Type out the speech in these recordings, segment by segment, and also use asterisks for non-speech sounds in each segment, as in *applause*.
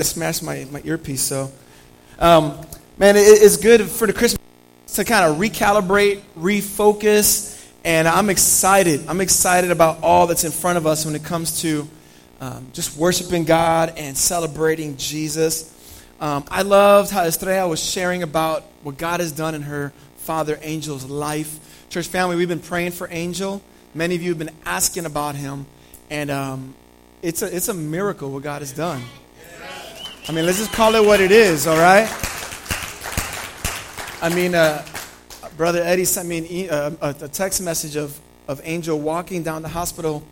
I smashed my, my earpiece. So, um, man, it, it's good for the Christmas to kind of recalibrate, refocus, and I'm excited. I'm excited about all that's in front of us when it comes to um, just worshiping God and celebrating Jesus. Um, I loved how Estrella was sharing about what God has done in her father Angel's life. Church family, we've been praying for Angel. Many of you have been asking about him, and um, it's a it's a miracle what God has done. I mean, let's just call it what it is, all right? I mean, uh, Brother Eddie sent me an, uh, a text message of, of Angel walking down the hospital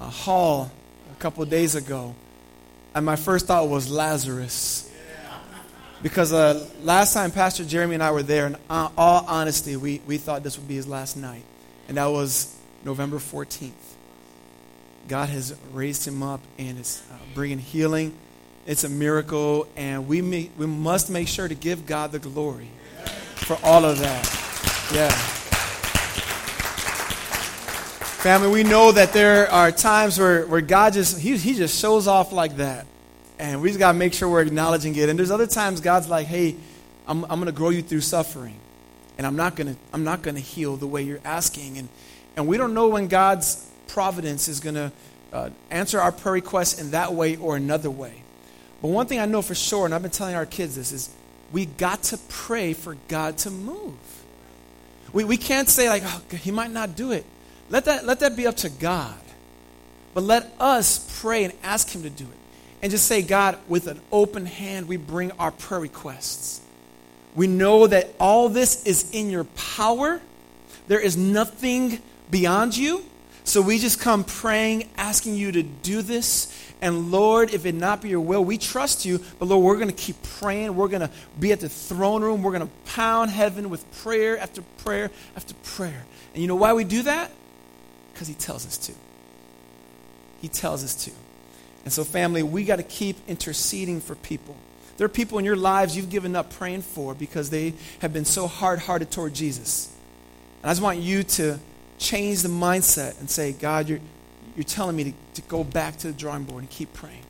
uh, hall a couple days ago. And my first thought was Lazarus. Because uh, last time Pastor Jeremy and I were there, in all honesty, we, we thought this would be his last night. And that was November 14th. God has raised him up and is uh, bringing healing. It's a miracle, and we, may, we must make sure to give God the glory for all of that. Yeah. Family, we know that there are times where, where God just, he, he just shows off like that. And we just got to make sure we're acknowledging it. And there's other times God's like, hey, I'm, I'm going to grow you through suffering. And I'm not going to I'm not going to heal the way you're asking. And, and we don't know when God's providence is going to uh, answer our prayer requests in that way or another way. But one thing I know for sure, and I've been telling our kids this, is we got to pray for God to move. We, we can't say, like, oh, he might not do it. Let that, let that be up to God. But let us pray and ask him to do it. And just say, God, with an open hand, we bring our prayer requests. We know that all this is in your power. There is nothing beyond you. So we just come praying, asking you to do this. And Lord, if it not be your will, we trust you. But Lord, we're going to keep praying. We're going to be at the throne room. We're going to pound heaven with prayer after prayer after prayer. And you know why we do that? Because He tells us to. He tells us to. And so, family, we got to keep interceding for people. There are people in your lives you've given up praying for because they have been so hard hearted toward Jesus. And I just want you to change the mindset and say, God, you're, you're telling me to, to go back to the drawing board and keep praying.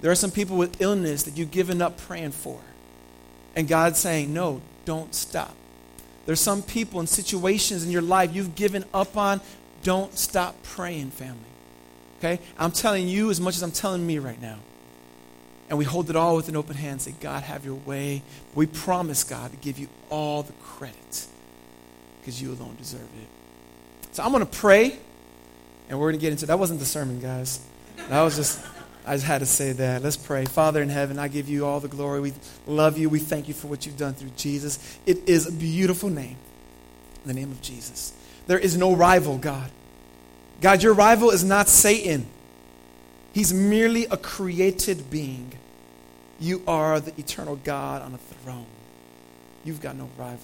There are some people with illness that you've given up praying for. And God's saying, no, don't stop. There's some people in situations in your life you've given up on. Don't stop praying, family. Okay? I'm telling you as much as I'm telling me right now. And we hold it all with an open hand and say, God, have your way. We promise, God, to give you all the credit because you alone deserve it. So I'm going to pray, and we're going to get into That wasn't the sermon, guys. That was just, I just had to say that. Let's pray. Father in heaven, I give you all the glory. We love you. We thank you for what you've done through Jesus. It is a beautiful name, the name of Jesus. There is no rival, God. God, your rival is not Satan. He's merely a created being. You are the eternal God on a throne. You've got no rival.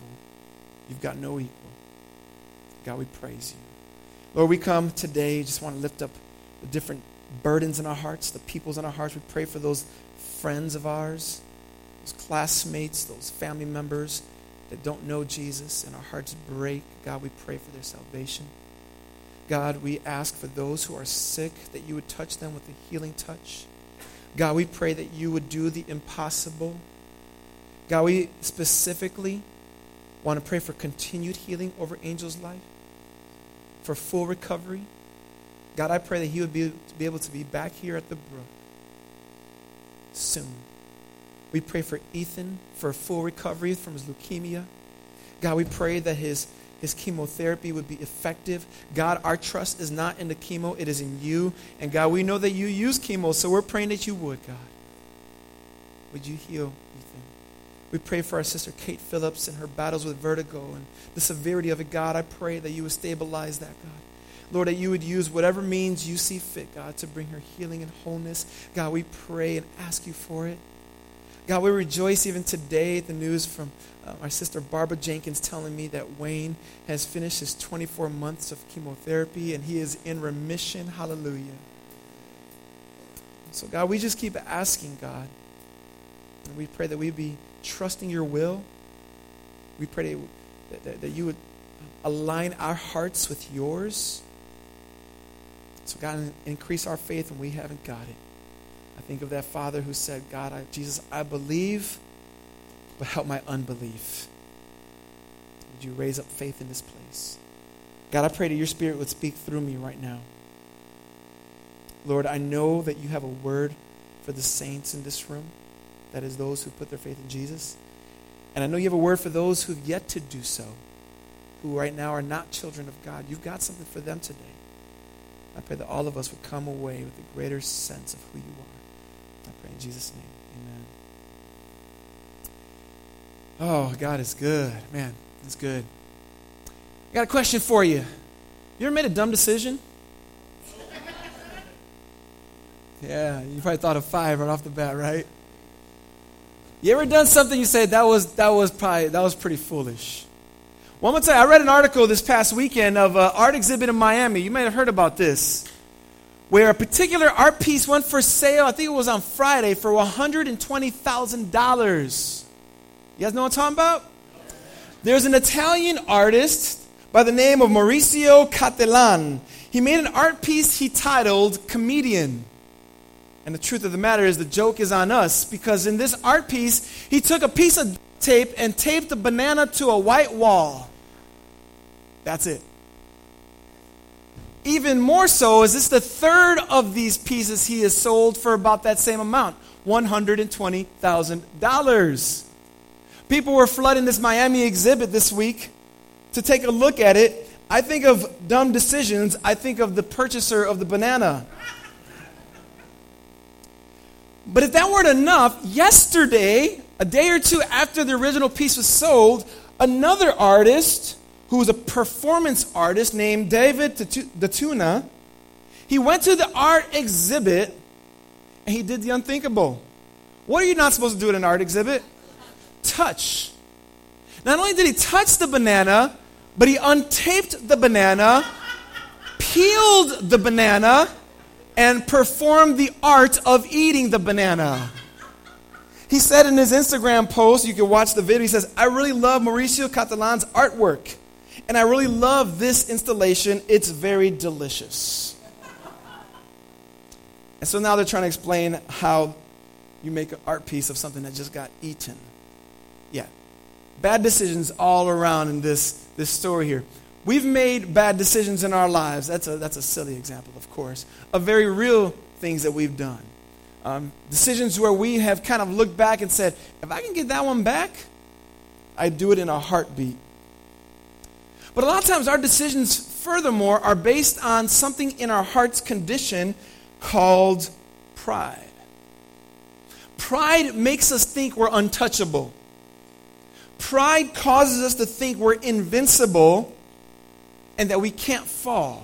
You've got no equal. God, we praise you. Lord, we come today, just want to lift up the different burdens in our hearts, the peoples in our hearts. We pray for those friends of ours, those classmates, those family members that don't know Jesus, and our hearts break. God, we pray for their salvation. God, we ask for those who are sick that you would touch them with a healing touch. God, we pray that you would do the impossible. God, we specifically want to pray for continued healing over Angel's life for full recovery. God, I pray that he would be, be able to be back here at the brook soon. We pray for Ethan for full recovery from his leukemia. God, we pray that his, his chemotherapy would be effective. God, our trust is not in the chemo, it is in you. And God, we know that you use chemo, so we're praying that you would, God. Would you heal? We pray for our sister Kate Phillips and her battles with vertigo and the severity of it. God, I pray that you would stabilize that, God. Lord, that you would use whatever means you see fit, God, to bring her healing and wholeness. God, we pray and ask you for it. God, we rejoice even today at the news from uh, our sister Barbara Jenkins telling me that Wayne has finished his 24 months of chemotherapy and he is in remission. Hallelujah. So, God, we just keep asking, God. And we pray that we be trusting your will. We pray that, that, that you would align our hearts with yours. So, God, increase our faith when we haven't got it. I think of that father who said, God, I, Jesus, I believe, but help my unbelief. Would you raise up faith in this place? God, I pray that your spirit would speak through me right now. Lord, I know that you have a word for the saints in this room, that is, those who put their faith in Jesus. And I know you have a word for those who've yet to do so, who right now are not children of God. You've got something for them today. I pray that all of us would come away with a greater sense of who you are. I pray in Jesus' name. Amen. Oh, God is good. Man, it's good. I got a question for you. You ever made a dumb decision? *laughs* Yeah, you probably thought of five right off the bat, right? You ever done something you said that was that was probably that was pretty foolish? Well, I'm gonna tell you, I read an article this past weekend of an art exhibit in Miami. You may have heard about this, where a particular art piece went for sale. I think it was on Friday for 120 thousand dollars. You guys know what I'm talking about? There's an Italian artist by the name of Maurizio Cattelan. He made an art piece he titled "Comedian." And the truth of the matter is, the joke is on us because in this art piece, he took a piece of tape and taped a banana to a white wall. That's it. Even more so, is this the third of these pieces he has sold for about that same amount $120,000. People were flooding this Miami exhibit this week to take a look at it. I think of dumb decisions, I think of the purchaser of the banana. But if that weren't enough, yesterday, a day or two after the original piece was sold, another artist who was a performance artist named David Datuna, he went to the art exhibit and he did the unthinkable. What are you not supposed to do at an art exhibit? Touch. Not only did he touch the banana, but he untaped the banana, peeled the banana, and performed the art of eating the banana. He said in his Instagram post, you can watch the video, he says, I really love Maurizio Cattelan's artwork. And I really love this installation. It's very delicious. And so now they're trying to explain how you make an art piece of something that just got eaten. Yeah. Bad decisions all around in this, this story here. We've made bad decisions in our lives. That's a, that's a silly example, of course, of very real things that we've done. Um, decisions where we have kind of looked back and said, if I can get that one back, I'd do it in a heartbeat. But a lot of times our decisions, furthermore, are based on something in our heart's condition called pride. Pride makes us think we're untouchable. Pride causes us to think we're invincible and that we can't fall.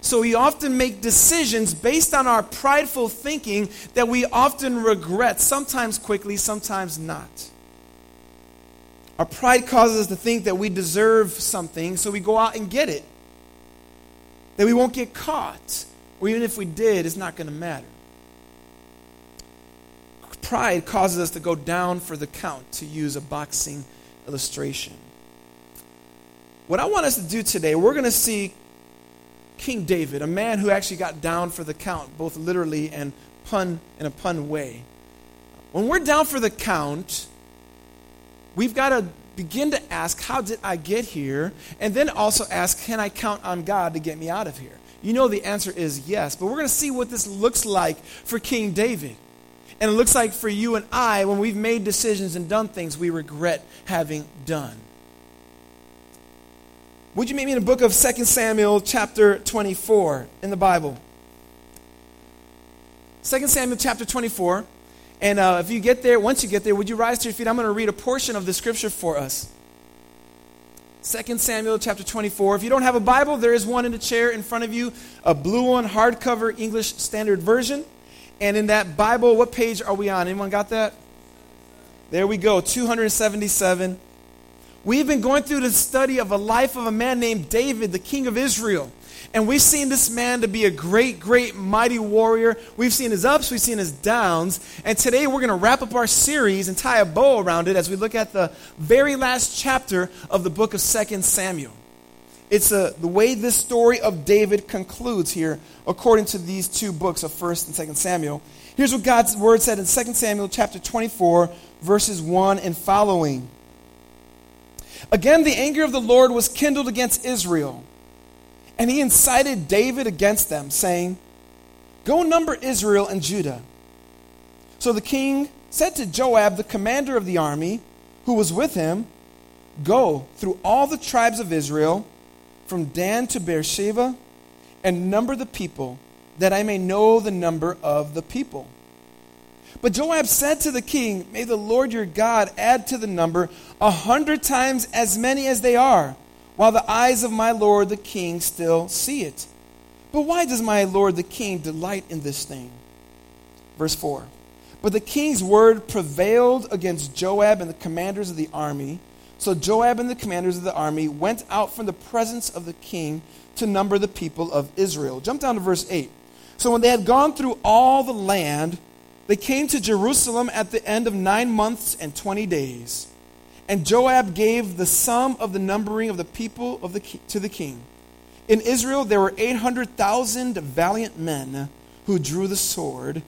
So we often make decisions based on our prideful thinking that we often regret, sometimes quickly, sometimes not. Our pride causes us to think that we deserve something, so we go out and get it. That we won't get caught, or even if we did, it's not going to matter. Pride causes us to go down for the count, to use a boxing illustration. What I want us to do today, we're going to see King David, a man who actually got down for the count, both literally and pun in a pun way. When we're down for the count, we've got to begin to ask, how did I get here? And then also ask, can I count on God to get me out of here? You know the answer is yes, but we're going to see what this looks like for King David. And it looks like for you and I when we've made decisions and done things we regret having done. Would you meet me in the book of 2 Samuel, chapter 24 in the Bible? 2 Samuel, chapter 24. And uh, if you get there, once you get there, would you rise to your feet? I'm going to read a portion of the scripture for us. 2 Samuel chapter 24. If you don't have a Bible, there is one in the chair in front of you, a blue one, hardcover English Standard Version. And in that Bible, what page are we on? Anyone got that? There we go, 277. We've been going through the study of a life of a man named David, the king of Israel. And we've seen this man to be a great, great, mighty warrior. We've seen his ups, we've seen his downs. And today we're going to wrap up our series and tie a bow around it as we look at the very last chapter of the book of 2 Samuel. It's a, the way this story of David concludes here, according to these two books of 1st and 2nd Samuel. Here's what God's word said in 2 Samuel chapter 24, verses 1 and following. Again, the anger of the Lord was kindled against Israel, and he incited David against them, saying, Go number Israel and Judah. So the king said to Joab, the commander of the army, who was with him, Go through all the tribes of Israel, from Dan to Beersheba, and number the people that I may know the number of the people. But Joab said to the king, May the Lord your God add to the number a hundred times as many as they are, while the eyes of my lord the king still see it. But why does my lord the king delight in this thing? Verse 4 But the king's word prevailed against Joab and the commanders of the army. So Joab and the commanders of the army went out from the presence of the king to number the people of Israel. Jump down to verse 8. So when they had gone through all the land, they came to Jerusalem at the end of nine months and twenty days. And Joab gave the sum of the numbering of the people of the, to the king. In Israel there were 800,000 valiant men who drew the sword,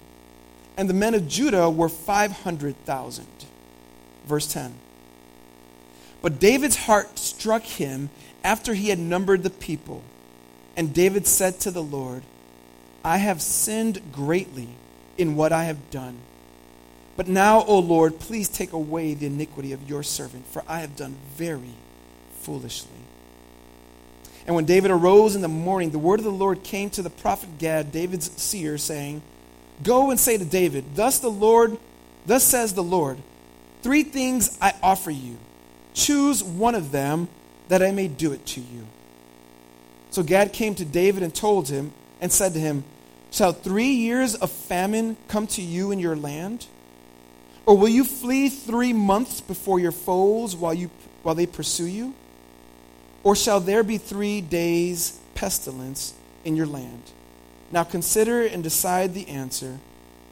and the men of Judah were 500,000. Verse 10. But David's heart struck him after he had numbered the people. And David said to the Lord, I have sinned greatly in what I have done. But now, O Lord, please take away the iniquity of your servant, for I have done very foolishly. And when David arose in the morning, the word of the Lord came to the prophet Gad, David's seer, saying, Go and say to David, Thus the Lord, thus says the Lord, three things I offer you. Choose one of them that I may do it to you. So Gad came to David and told him, and said to him, Shall three years of famine come to you in your land? Or will you flee three months before your foes while, you, while they pursue you? Or shall there be three days' pestilence in your land? Now consider and decide the answer.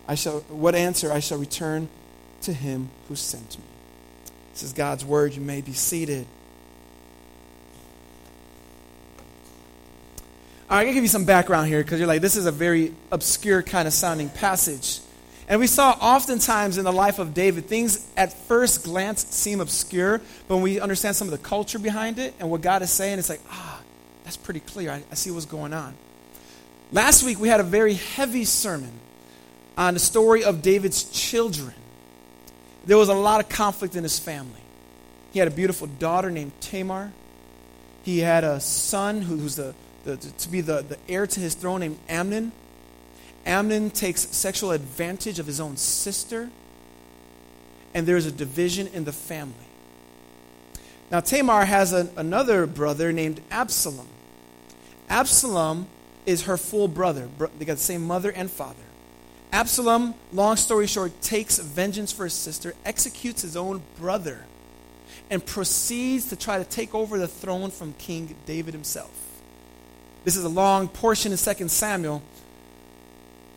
I shall, what answer I shall return to him who sent me. This is God's word. You may be seated. All right, I'm going to give you some background here because you're like, this is a very obscure kind of sounding passage. And we saw oftentimes in the life of David, things at first glance seem obscure, but when we understand some of the culture behind it and what God is saying, it's like, ah, that's pretty clear. I, I see what's going on. Last week, we had a very heavy sermon on the story of David's children. There was a lot of conflict in his family. He had a beautiful daughter named Tamar. He had a son who, who's the the, to be the, the heir to his throne named Amnon. Amnon takes sexual advantage of his own sister, and there's a division in the family. Now, Tamar has another brother named Absalom. Absalom is her full brother. They got the same mother and father. Absalom, long story short, takes vengeance for his sister, executes his own brother, and proceeds to try to take over the throne from King David himself. This is a long portion in 2 Samuel.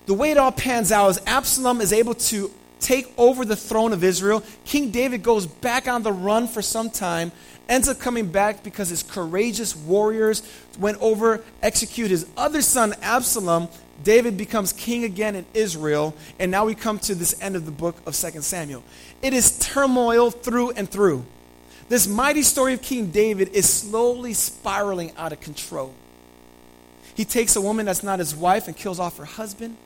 The way it all pans out is Absalom is able to take over the throne of Israel. King David goes back on the run for some time, ends up coming back because his courageous warriors went over, execute his other son Absalom. David becomes king again in Israel, and now we come to this end of the book of 2 Samuel. It is turmoil through and through. This mighty story of King David is slowly spiraling out of control. He takes a woman that's not his wife and kills off her husband.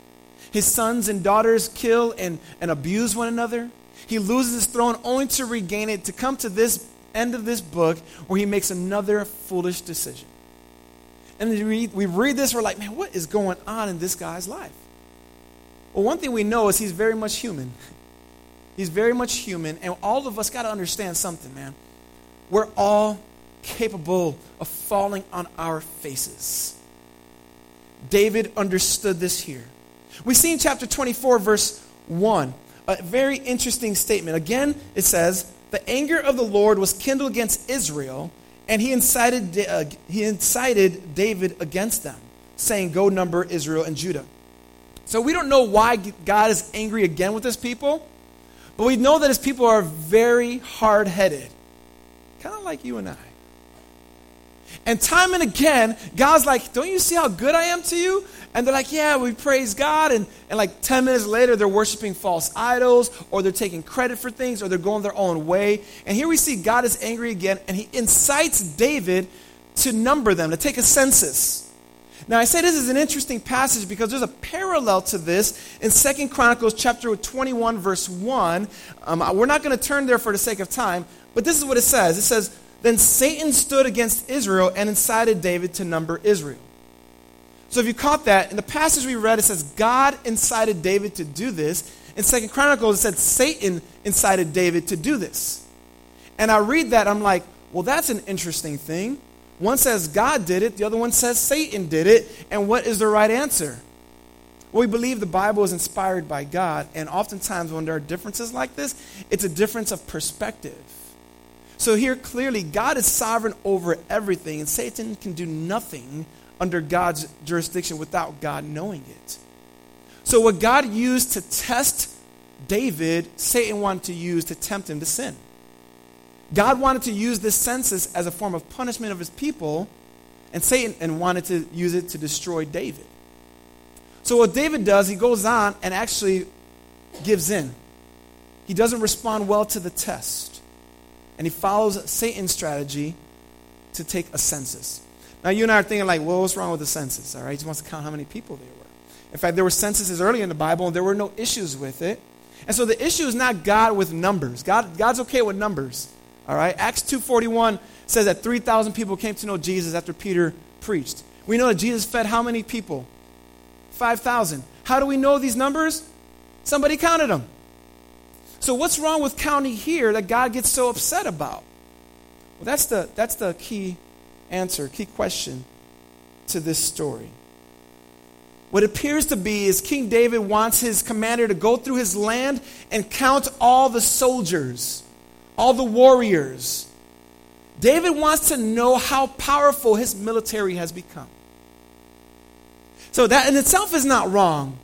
His sons and daughters kill and, and abuse one another. He loses his throne only to regain it, to come to this end of this book where he makes another foolish decision. And we read, we read this, we're like, man, what is going on in this guy's life? Well, one thing we know is he's very much human. *laughs* He's very much human, and all of us got to understand something, man. We're all capable of falling on our faces. David understood this here. We see in chapter 24, verse 1, a very interesting statement. Again, it says, The anger of the Lord was kindled against Israel, and he incited, uh, he incited David against them, saying, Go number Israel and Judah. So we don't know why God is angry again with his people, but we know that his people are very hard headed, kind of like you and I. And time and again, God's like, Don't you see how good I am to you? And they're like, Yeah, we praise God. And, and like 10 minutes later, they're worshiping false idols, or they're taking credit for things, or they're going their own way. And here we see God is angry again, and he incites David to number them, to take a census. Now, I say this is an interesting passage because there's a parallel to this in Second Chronicles chapter 21, verse 1. Um, we're not going to turn there for the sake of time, but this is what it says. It says, Then Satan stood against Israel and incited David to number Israel. So if you caught that, in the passage we read, it says God incited David to do this. In Second Chronicles, it said Satan incited David to do this. And I read that, I'm like, well, that's an interesting thing. One says God did it, the other one says Satan did it. And what is the right answer? Well, we believe the Bible is inspired by God, and oftentimes when there are differences like this, it's a difference of perspective. So here clearly, God is sovereign over everything, and Satan can do nothing under God's jurisdiction without God knowing it. So, what God used to test David, Satan wanted to use to tempt him to sin. God wanted to use this census as a form of punishment of his people, and Satan and wanted to use it to destroy David. So what David does, he goes on and actually gives in. He doesn't respond well to the test. And he follows Satan's strategy to take a census. Now you and I are thinking like, well, what's wrong with the census? All right, he just wants to count how many people there were. In fact, there were censuses early in the Bible, and there were no issues with it. And so the issue is not God with numbers. God, God's okay with numbers. All right? Acts 2:41 says that 3,000 people came to know Jesus after Peter preached. We know that Jesus fed how many people? 5,000. How do we know these numbers? Somebody counted them. So what's wrong with counting here that God gets so upset about? Well, that's the that's the key answer, key question to this story. What appears to be is King David wants his commander to go through his land and count all the soldiers all the warriors. David wants to know how powerful his military has become. So, that in itself is not wrong.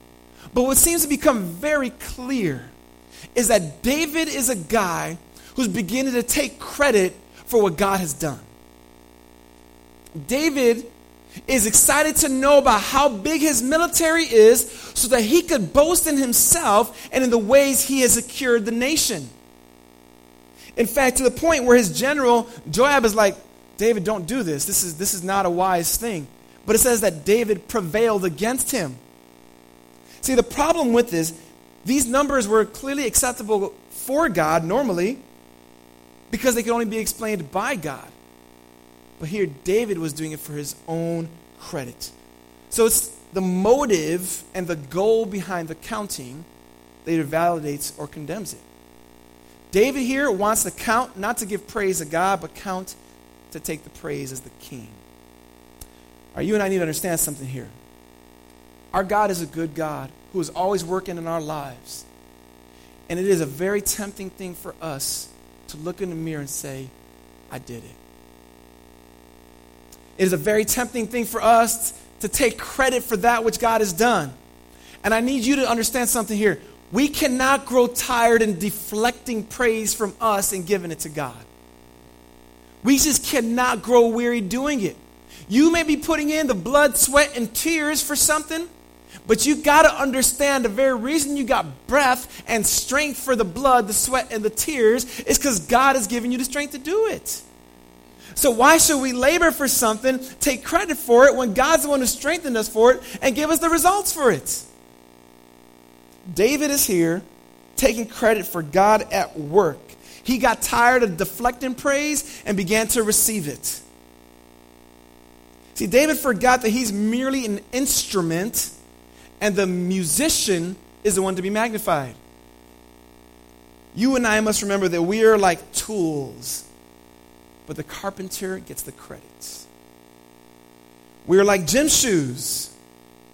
But what seems to become very clear is that David is a guy who's beginning to take credit for what God has done. David is excited to know about how big his military is so that he could boast in himself and in the ways he has secured the nation. In fact, to the point where his general, Joab, is like, David, don't do this. This is, this is not a wise thing. But it says that David prevailed against him. See, the problem with this, these numbers were clearly acceptable for God normally because they could only be explained by God. But here, David was doing it for his own credit. So it's the motive and the goal behind the counting that either validates or condemns it. David here wants to count, not to give praise to God, but count to take the praise as the king. Right, you and I need to understand something here. Our God is a good God who is always working in our lives. And it is a very tempting thing for us to look in the mirror and say, I did it. It is a very tempting thing for us to take credit for that which God has done. And I need you to understand something here. We cannot grow tired in deflecting praise from us and giving it to God. We just cannot grow weary doing it. You may be putting in the blood, sweat, and tears for something, but you got to understand the very reason you got breath and strength for the blood, the sweat, and the tears is because God has given you the strength to do it. So why should we labor for something, take credit for it, when God's the one who strengthened us for it and give us the results for it? David is here taking credit for God at work. He got tired of deflecting praise and began to receive it. See, David forgot that he's merely an instrument and the musician is the one to be magnified. You and I must remember that we are like tools, but the carpenter gets the credit. We are like gym shoes,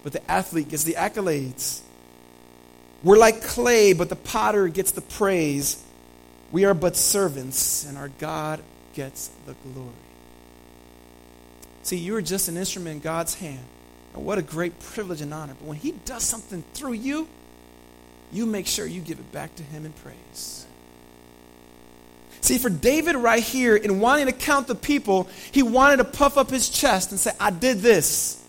but the athlete gets the accolades. We're like clay, but the potter gets the praise. We are but servants, and our God gets the glory. See, you are just an instrument in God's hand. And what a great privilege and honor. But when He does something through you, you make sure you give it back to Him in praise. See, for David right here, in wanting to count the people, he wanted to puff up his chest and say, I did this.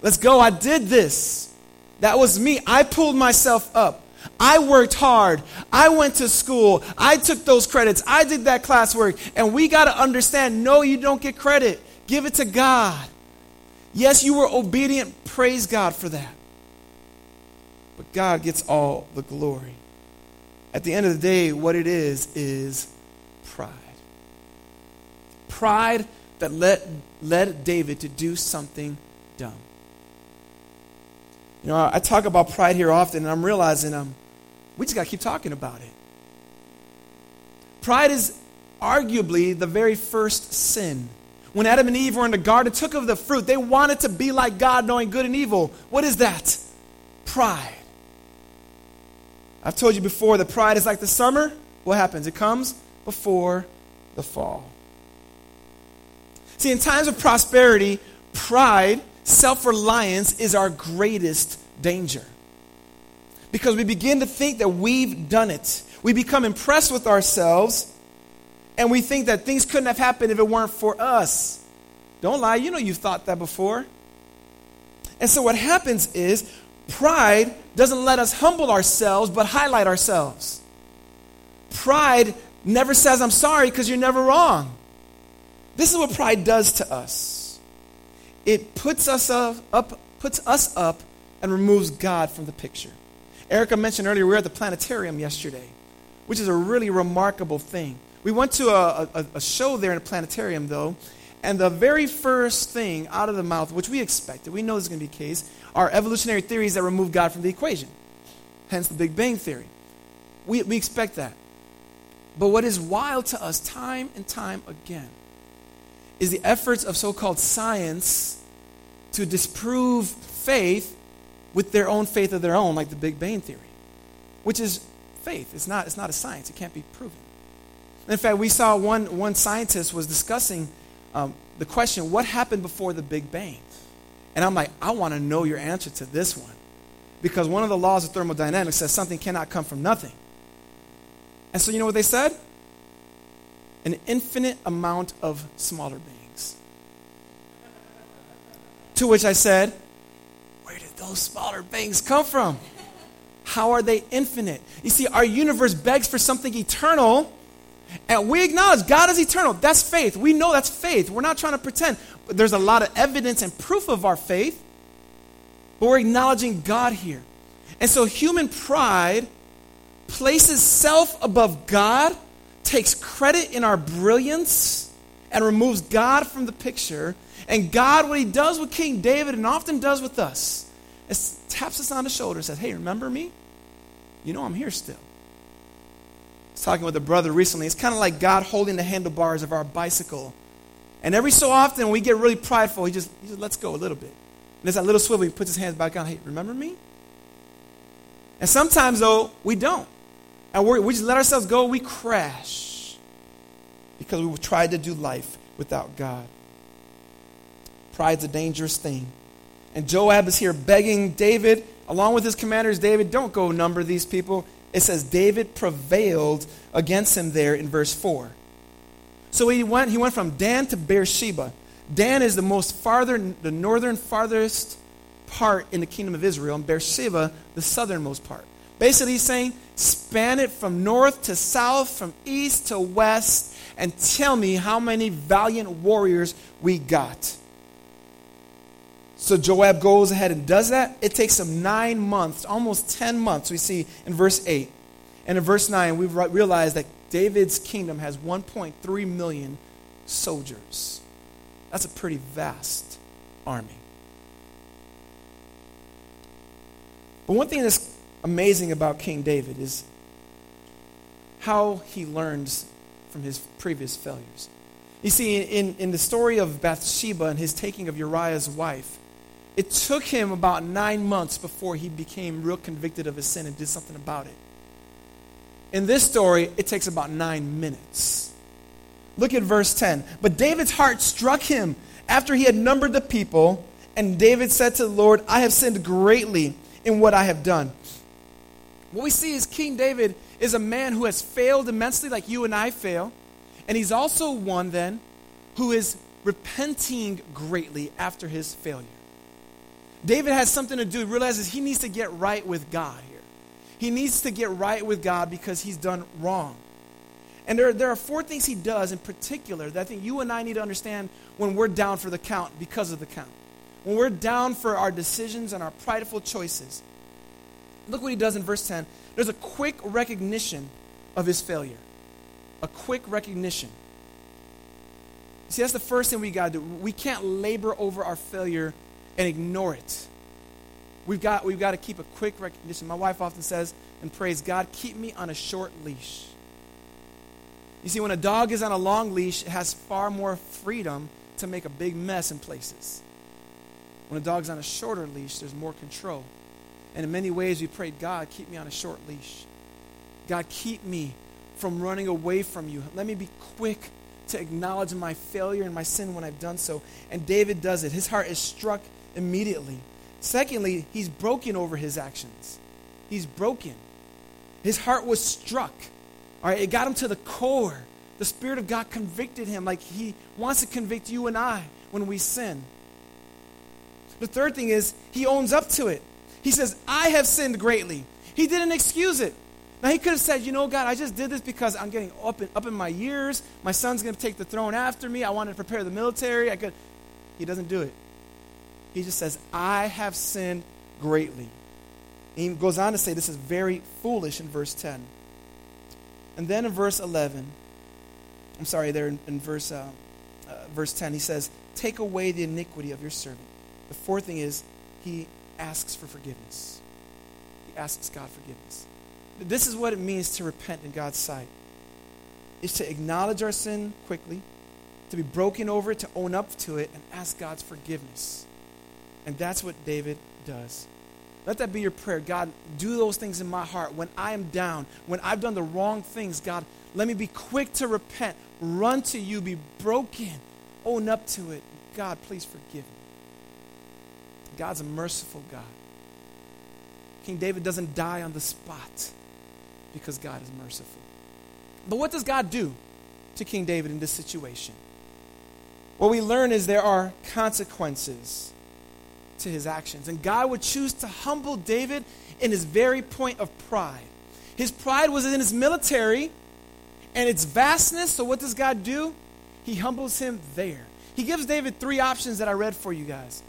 Let's go, I did this. That was me. I pulled myself up. I worked hard. I went to school. I took those credits. I did that classwork. And we got to understand no, you don't get credit. Give it to God. Yes, you were obedient. Praise God for that. But God gets all the glory. At the end of the day, what it is, is pride. Pride that led, led David to do something dumb. You know, I talk about pride here often, and I'm realizing um, we just got to keep talking about it. Pride is arguably the very first sin. When Adam and Eve were in the garden, took of the fruit, they wanted to be like God, knowing good and evil. What is that? Pride. I've told you before that pride is like the summer. What happens? It comes before the fall. See, in times of prosperity, pride, self reliance is our greatest danger. Because we begin to think that we've done it. We become impressed with ourselves, and we think that things couldn't have happened if it weren't for us. Don't lie, you know you've thought that before. And so what happens is Pride doesn't let us humble ourselves, but highlight ourselves. Pride never says, I'm sorry, because you're never wrong. This is what pride does to us it puts us up, up, puts us up and removes God from the picture. Erica mentioned earlier we were at the planetarium yesterday, which is a really remarkable thing. We went to a, a, a show there in a planetarium, though, and the very first thing out of the mouth, which we expected, we know this is going to be the case, are evolutionary theories that remove God from the equation. Hence the Big Bang Theory. We, we expect that. But what is wild to us time and time again is the efforts of so called science to disprove faith with their own faith of their own, like the Big Bang Theory, which is faith. It's not, it's not a science, it can't be proven. In fact, we saw one, one scientist was discussing um, the question, what happened before the Big Bang? And I'm like, I want to know your answer to this one. Because one of the laws of thermodynamics says something cannot come from nothing. And so, you know what they said? An infinite amount of smaller beings. To which I said, Where did those smaller beings come from? How are they infinite? You see, our universe begs for something eternal and we acknowledge God is eternal. That's faith. We know that's faith. We're not trying to pretend. But there's a lot of evidence and proof of our faith. But we're acknowledging God here. And so human pride places self above God, takes credit in our brilliance, and removes God from the picture. And God, what he does with King David and often does with us, is taps us on the shoulder and says, Hey, remember me? You know I'm here still was talking with a brother recently. It's kind of like God holding the handlebars of our bicycle. And every so often, we get really prideful, he just, he just lets go a little bit. And there's that little swivel, he puts his hands back on. Hey, remember me? And sometimes, though, we don't. And we just let ourselves go, we crash. Because we tried to do life without God. Pride's a dangerous thing. And Joab is here begging David, along with his commanders, David, don't go number these people it says David prevailed against him there in verse 4. So he went, he went from Dan to Beersheba. Dan is the most farther, the northern farthest part in the kingdom of Israel, and Beersheba, the southernmost part. Basically, he's saying, span it from north to south, from east to west, and tell me how many valiant warriors we got. So Joab goes ahead and does that. It takes him nine months, almost 10 months, we see in verse 8. And in verse 9, we realize that David's kingdom has 1.3 million soldiers. That's a pretty vast army. But one thing that's amazing about King David is how he learns from his previous failures. You see, in, in the story of Bathsheba and his taking of Uriah's wife, it took him about nine months before he became real convicted of his sin and did something about it. In this story, it takes about nine minutes. Look at verse 10. But David's heart struck him after he had numbered the people, and David said to the Lord, I have sinned greatly in what I have done. What we see is King David is a man who has failed immensely, like you and I fail. And he's also one, then, who is repenting greatly after his failure. David has something to do. He realizes he needs to get right with God here. He needs to get right with God because he's done wrong. And there, there are four things he does in particular that I think you and I need to understand when we're down for the count because of the count. When we're down for our decisions and our prideful choices. Look what he does in verse 10. There's a quick recognition of his failure. A quick recognition. See, that's the first thing we got to do. We can't labor over our failure and ignore it. We've got, we've got to keep a quick recognition. My wife often says and prays, God, keep me on a short leash. You see, when a dog is on a long leash, it has far more freedom to make a big mess in places. When a dog's on a shorter leash, there's more control. And in many ways, we prayed, God, keep me on a short leash. God, keep me from running away from you. Let me be quick to acknowledge my failure and my sin when I've done so. And David does it. His heart is struck immediately. Secondly, he's broken over his actions. He's broken. His heart was struck. All right, it got him to the core. The Spirit of God convicted him like he wants to convict you and I when we sin. The third thing is he owns up to it. He says, I have sinned greatly. He didn't excuse it. Now, he could have said, You know, God, I just did this because I'm getting up in, up in my years. My son's going to take the throne after me. I wanted to prepare the military. I could. He doesn't do it. He just says, I have sinned greatly. he goes on to say this is very foolish in verse 10. And then in verse 11, I'm sorry, there in, in verse, uh, uh, verse 10, he says, Take away the iniquity of your servant. The fourth thing is, he asks for forgiveness. He asks God forgiveness. This is what it means to repent in God's sight. Is to acknowledge our sin quickly, to be broken over it, to own up to it, and ask God's forgiveness. And that's what David does. Let that be your prayer. God, do those things in my heart. When I am down, when I've done the wrong things, God, let me be quick to repent, run to you, be broken, own up to it. God, please forgive me. God's a merciful God. King David doesn't die on the spot because God is merciful. But what does God do to King David in this situation? What we learn is there are consequences to his actions. And God would choose to humble David in his very point of pride. His pride was in his military and its vastness. So, what does God do? He humbles him there. He gives David three options that I read for you guys.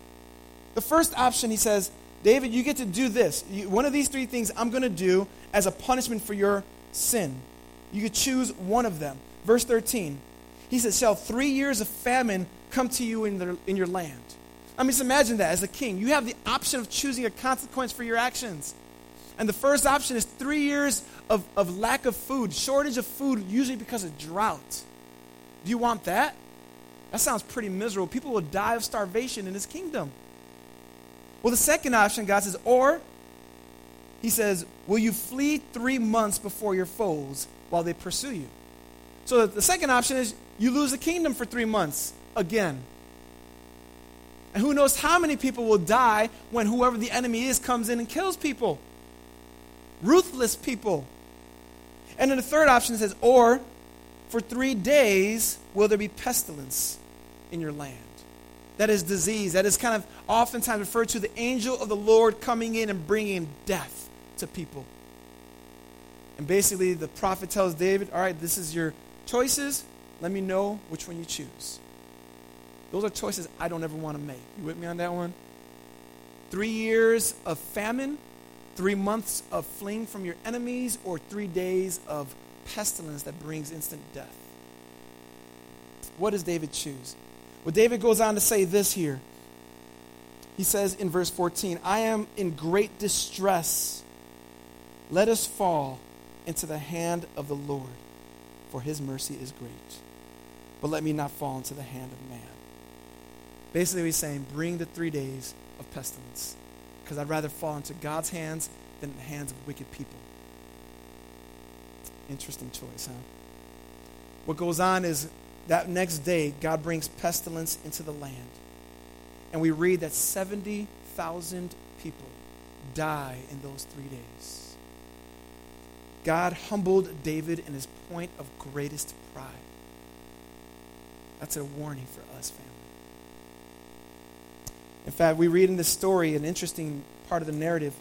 The first option, he says, David, you get to do this. You, one of these three things I'm going to do as a punishment for your sin. You could choose one of them. Verse 13, he says, Shall three years of famine come to you in, in your land? I mean, just imagine that as a king. You have the option of choosing a consequence for your actions. And the first option is three years of, of lack of food, shortage of food, usually because of drought. Do you want that? That sounds pretty miserable. People will die of starvation in his kingdom. Well, the second option, God says, or he says, Will you flee three months before your foes while they pursue you? So the second option is you lose the kingdom for three months again. And who knows how many people will die when whoever the enemy is comes in and kills people? Ruthless people. And then the third option says, Or for three days will there be pestilence in your land that is disease, that is kind of oftentimes referred to the angel of the Lord coming in and bringing death to people. And basically, the prophet tells David, All right, this is your choices. Let me know which one you choose. Those are choices I don't ever want to make. You with me on that one? Three years of famine, three months of fleeing from your enemies, or three days of pestilence that brings instant death. What does David choose? Well, David goes on to say this here. He says in verse 14, I am in great distress. Let us fall into the hand of the Lord, for his mercy is great. But let me not fall into the hand of man. Basically, he's saying, bring the three days of pestilence, because I'd rather fall into God's hands than the hands of wicked people. Interesting choice, huh? What goes on is that next day, God brings pestilence into the land. And we read that 70,000 people die in those three days. God humbled David in his point of greatest pride. That's a warning for us, family. In fact, we read in this story an interesting part of the narrative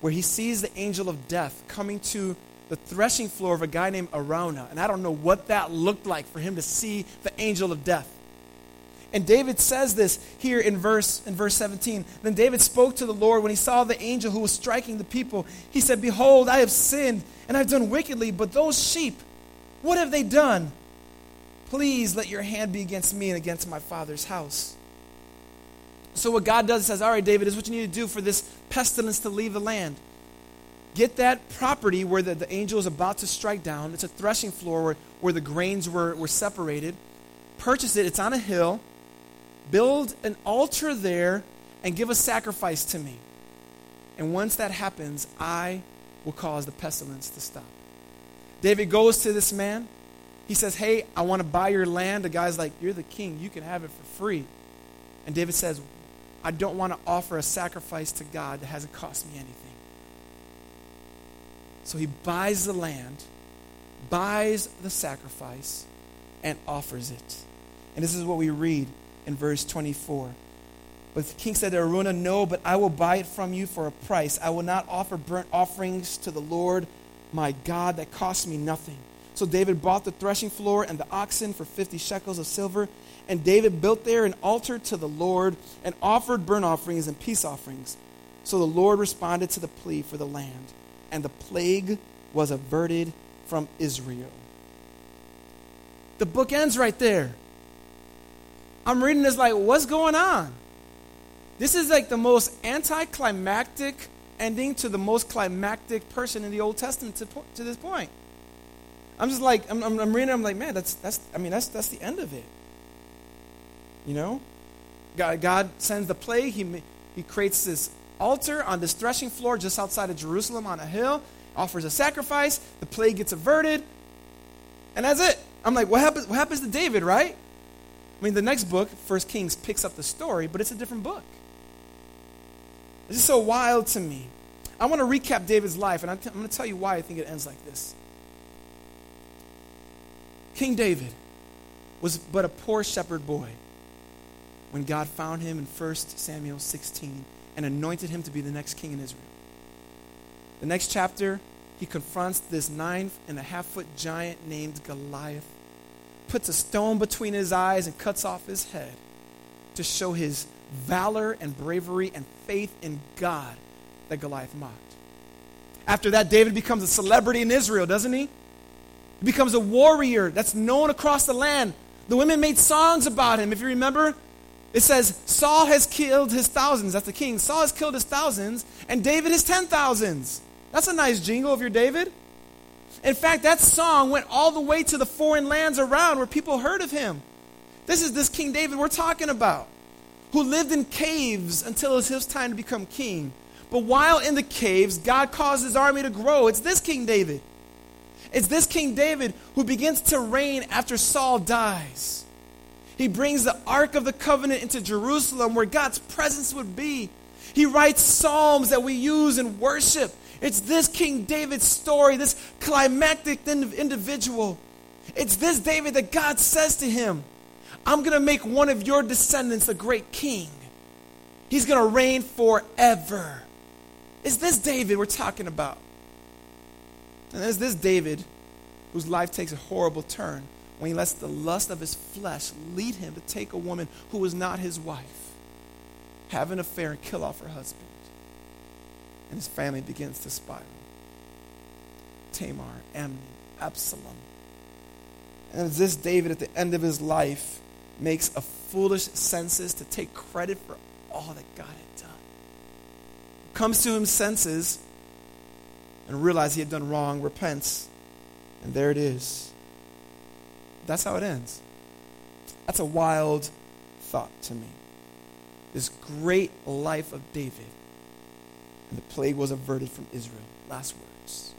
where he sees the angel of death coming to the threshing floor of a guy named Araunah. And I don't know what that looked like for him to see the angel of death. And David says this here in verse in verse 17. Then David spoke to the Lord when he saw the angel who was striking the people. He said, "Behold, I have sinned and I've done wickedly, but those sheep, what have they done? Please let your hand be against me and against my father's house." So what God does is says, "All right, David, is what you need to do for this pestilence to leave the land." get that property where the, the angel is about to strike down. It's a threshing floor where, where the grains were, were separated. Purchase it, it's on a hill. Build an altar there and give a sacrifice to me. And once that happens, I will cause the pestilence to stop. David goes to this man. He says, Hey, I want to buy your land. The guy's like, You're the king. You can have it for free. And David says, I don't want to offer a sacrifice to God that hasn't cost me anything. So he buys the land, buys the sacrifice, and offers it. And this is what we read in verse 24. But the king said to Araunah, No, but I will buy it from you for a price. I will not offer burnt offerings to the Lord my God that cost me nothing. So David bought the threshing floor and the oxen for 50 shekels of silver. And David built there an altar to the Lord and offered burnt offerings and peace offerings. So the Lord responded to the plea for the land and the plague was averted from Israel. The book ends right there. I'm reading this like, what's going on? This is like the most anticlimactic ending to the most climactic person in the Old Testament to, to this point. I'm just like, I'm, I'm, I'm reading, I'm like, man, that's, that's, I mean, that's, that's the end of it. You know? God, God sends the plague, he, he creates this altar on this threshing floor just outside of Jerusalem on a hill, offers a sacrifice, the plague gets averted, and that's it. I'm like, what happens, what happens to David, right? I mean, the next book, First Kings, picks up the story, but it's a different book. It's just so wild to me. I want to recap David's life, and I'm, t- I'm going to tell you why I think it ends like this. King David was but a poor shepherd boy when God found him in 1 Samuel 16 and anointed him to be the next king in Israel. The next chapter, he confronts this nine and a half foot giant named Goliath, puts a stone between his eyes, and cuts off his head to show his valor and bravery and faith in God that Goliath mocked. After that, David becomes a celebrity in Israel, doesn't he? Becomes a warrior that's known across the land. The women made songs about him. If you remember, it says, Saul has killed his thousands. That's the king. Saul has killed his thousands, and David his ten thousands. That's a nice jingle if you're David. In fact, that song went all the way to the foreign lands around where people heard of him. This is this King David we're talking about, who lived in caves until it was his time to become king. But while in the caves, God caused his army to grow. It's this King David. It's this King David who begins to reign after Saul dies. He brings the Ark of the Covenant into Jerusalem where God's presence would be. He writes psalms that we use in worship. It's this King David story, this climactic individual. It's this David that God says to him, I'm going to make one of your descendants a great king. He's going to reign forever. It's this David we're talking about. And there's this David whose life takes a horrible turn when he lets the lust of his flesh lead him to take a woman who was not his wife, have an affair, and kill off her husband. And his family begins to spiral. Tamar, Amnon, Absalom. And this David, at the end of his life, makes a foolish census to take credit for all that God had done. Comes to his senses and realize he had done wrong, repents, and there it is. That's how it ends. That's a wild thought to me. This great life of David, and the plague was averted from Israel. Last words.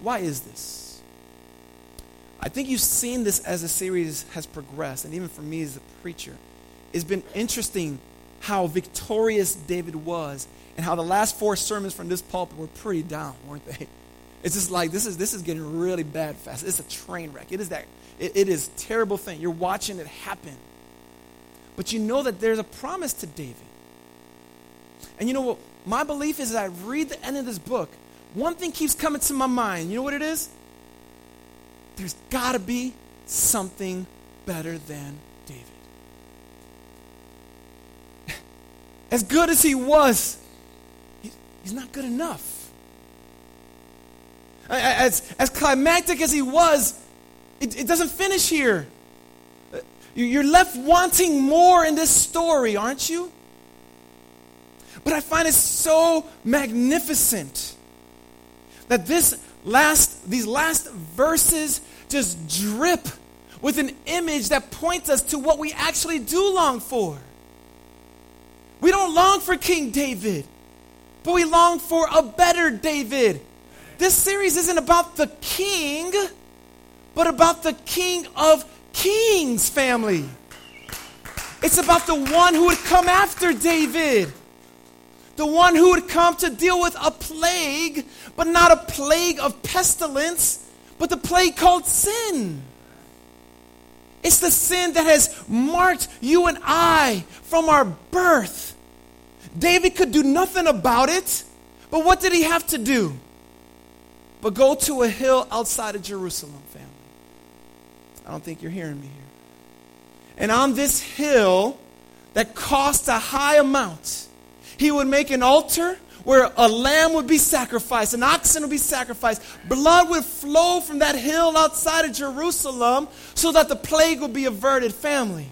Why is this? I think you've seen this as the series has progressed, and even for me as a preacher, it's been interesting how victorious David was, and how the last four sermons from this pulpit were pretty down, weren't they? *laughs* It's just like this is this is getting really bad fast. It's a train wreck. It is that it, it is terrible thing. You're watching it happen. But you know that there's a promise to David. And you know what? My belief is that I read the end of this book, one thing keeps coming to my mind. You know what it is? There's got to be something better than David. As good as he was, he's not good enough. As, as climactic as he was, it, it doesn't finish here. You're left wanting more in this story, aren't you? But I find it so magnificent that this last, these last verses just drip with an image that points us to what we actually do long for. We don't long for King David, but we long for a better David. This series isn't about the king, but about the king of kings family. It's about the one who would come after David. The one who would come to deal with a plague, but not a plague of pestilence, but the plague called sin. It's the sin that has marked you and I from our birth. David could do nothing about it, but what did he have to do? But go to a hill outside of Jerusalem, family. I don't think you're hearing me here. And on this hill that cost a high amount, he would make an altar where a lamb would be sacrificed, an oxen would be sacrificed. Blood would flow from that hill outside of Jerusalem so that the plague would be averted, family.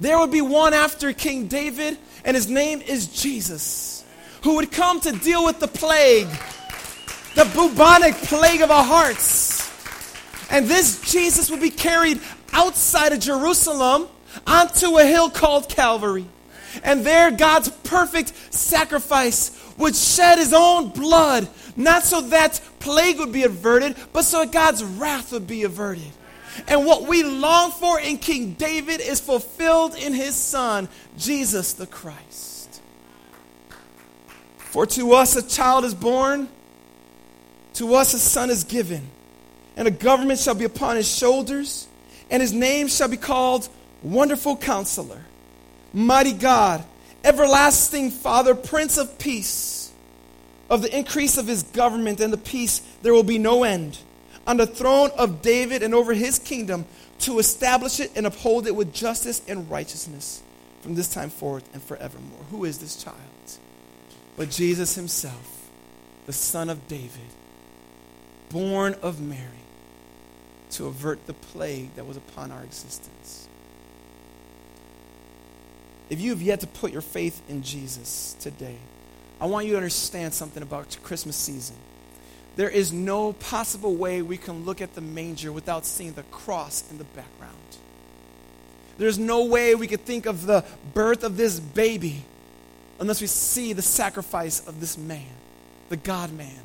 There would be one after King David, and his name is Jesus, who would come to deal with the plague, the bubonic plague of our hearts. And this Jesus would be carried outside of Jerusalem onto a hill called Calvary. And there, God's perfect sacrifice would shed his own blood, not so that plague would be averted, but so that God's wrath would be averted. And what we long for in King David is fulfilled in his Son, Jesus the Christ. For to us a child is born, to us a son is given, and a government shall be upon his shoulders, and his name shall be called Wonderful Counselor mighty God, everlasting Father, Prince of Peace. Of the increase of his government and the peace, there will be no end. On the throne of David and over his kingdom, to establish it and uphold it with justice and righteousness from this time forward and forevermore. Who is this child? But Jesus himself, the Son of David, born of Mary, to avert the plague that was upon our existence if you have yet to put your faith in Jesus today, I want you to understand something about Christmas season. There is no possible way we can look at the manger without seeing the cross in the background. There's no way we could think of the birth of this baby unless we see the sacrifice of this man, the God man.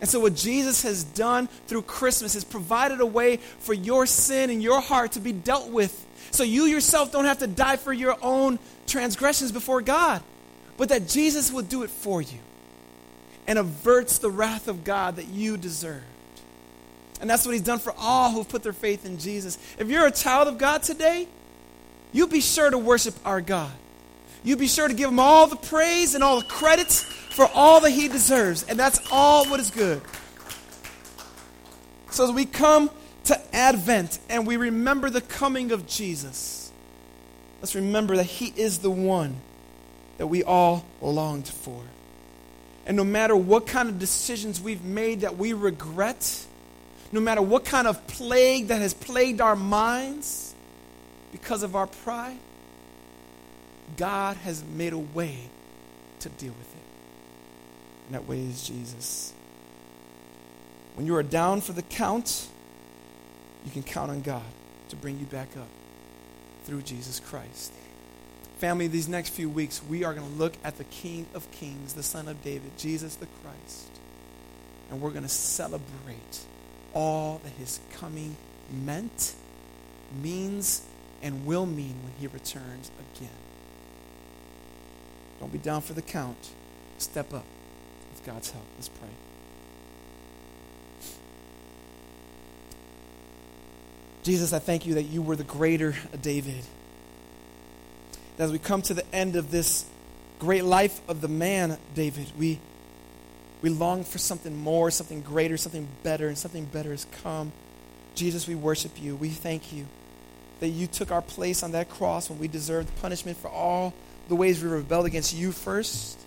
And so, what Jesus has done through Christmas is provided a way for your sin and your heart to be dealt with so you yourself don't have to die for your own transgressions before God, but that Jesus will do it for you and averts the wrath of God that you deserved. And that's what he's done for all who've put their faith in Jesus. If you're a child of God today, you be sure to worship our God. You be sure to give him all the praise and all the credits for all that he deserves. And that's all what is good. So as we come to Advent and we remember the coming of Jesus, let's remember that He is the one that we all longed for. And no matter what kind of decisions we've made that we regret, no matter what kind of plague that has plagued our minds because of our pride, God has made a way to deal with it. And that way is Jesus. When you are down for the count, you can count on God to bring you back up through Jesus Christ. Family, these next few weeks, we are going to look at the King of Kings, the Son of David, Jesus the Christ. And we're going to celebrate all that his coming meant, means, and will mean when he returns again. Don't be down for the count. Step up. with God's help. Let's pray. Jesus, I thank you that you were the greater David. As we come to the end of this great life of the man, David, we, we long for something more, something greater, something better, and something better has come. Jesus, we worship you. We thank you that you took our place on that cross when we deserved punishment for all the ways we rebelled against you first.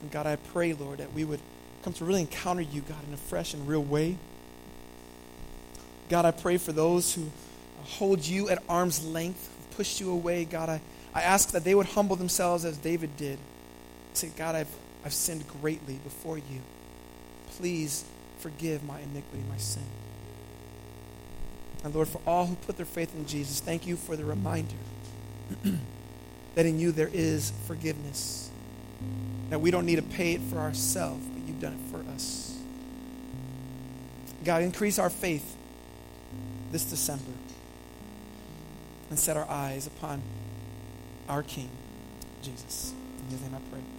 And God, I pray, Lord, that we would come to really encounter you, God, in a fresh and real way. God, I pray for those who hold you at arm's length, pushed you away. God, I, I ask that they would humble themselves as David did. Say, God, I've, I've sinned greatly before you. Please forgive my iniquity, my sin. And Lord, for all who put their faith in Jesus, thank you for the reminder *clears throat* that in you there is forgiveness. That we don't need to pay it for ourselves, but you've done it for us. God, increase our faith this December and set our eyes upon our King, Jesus. In his name I pray.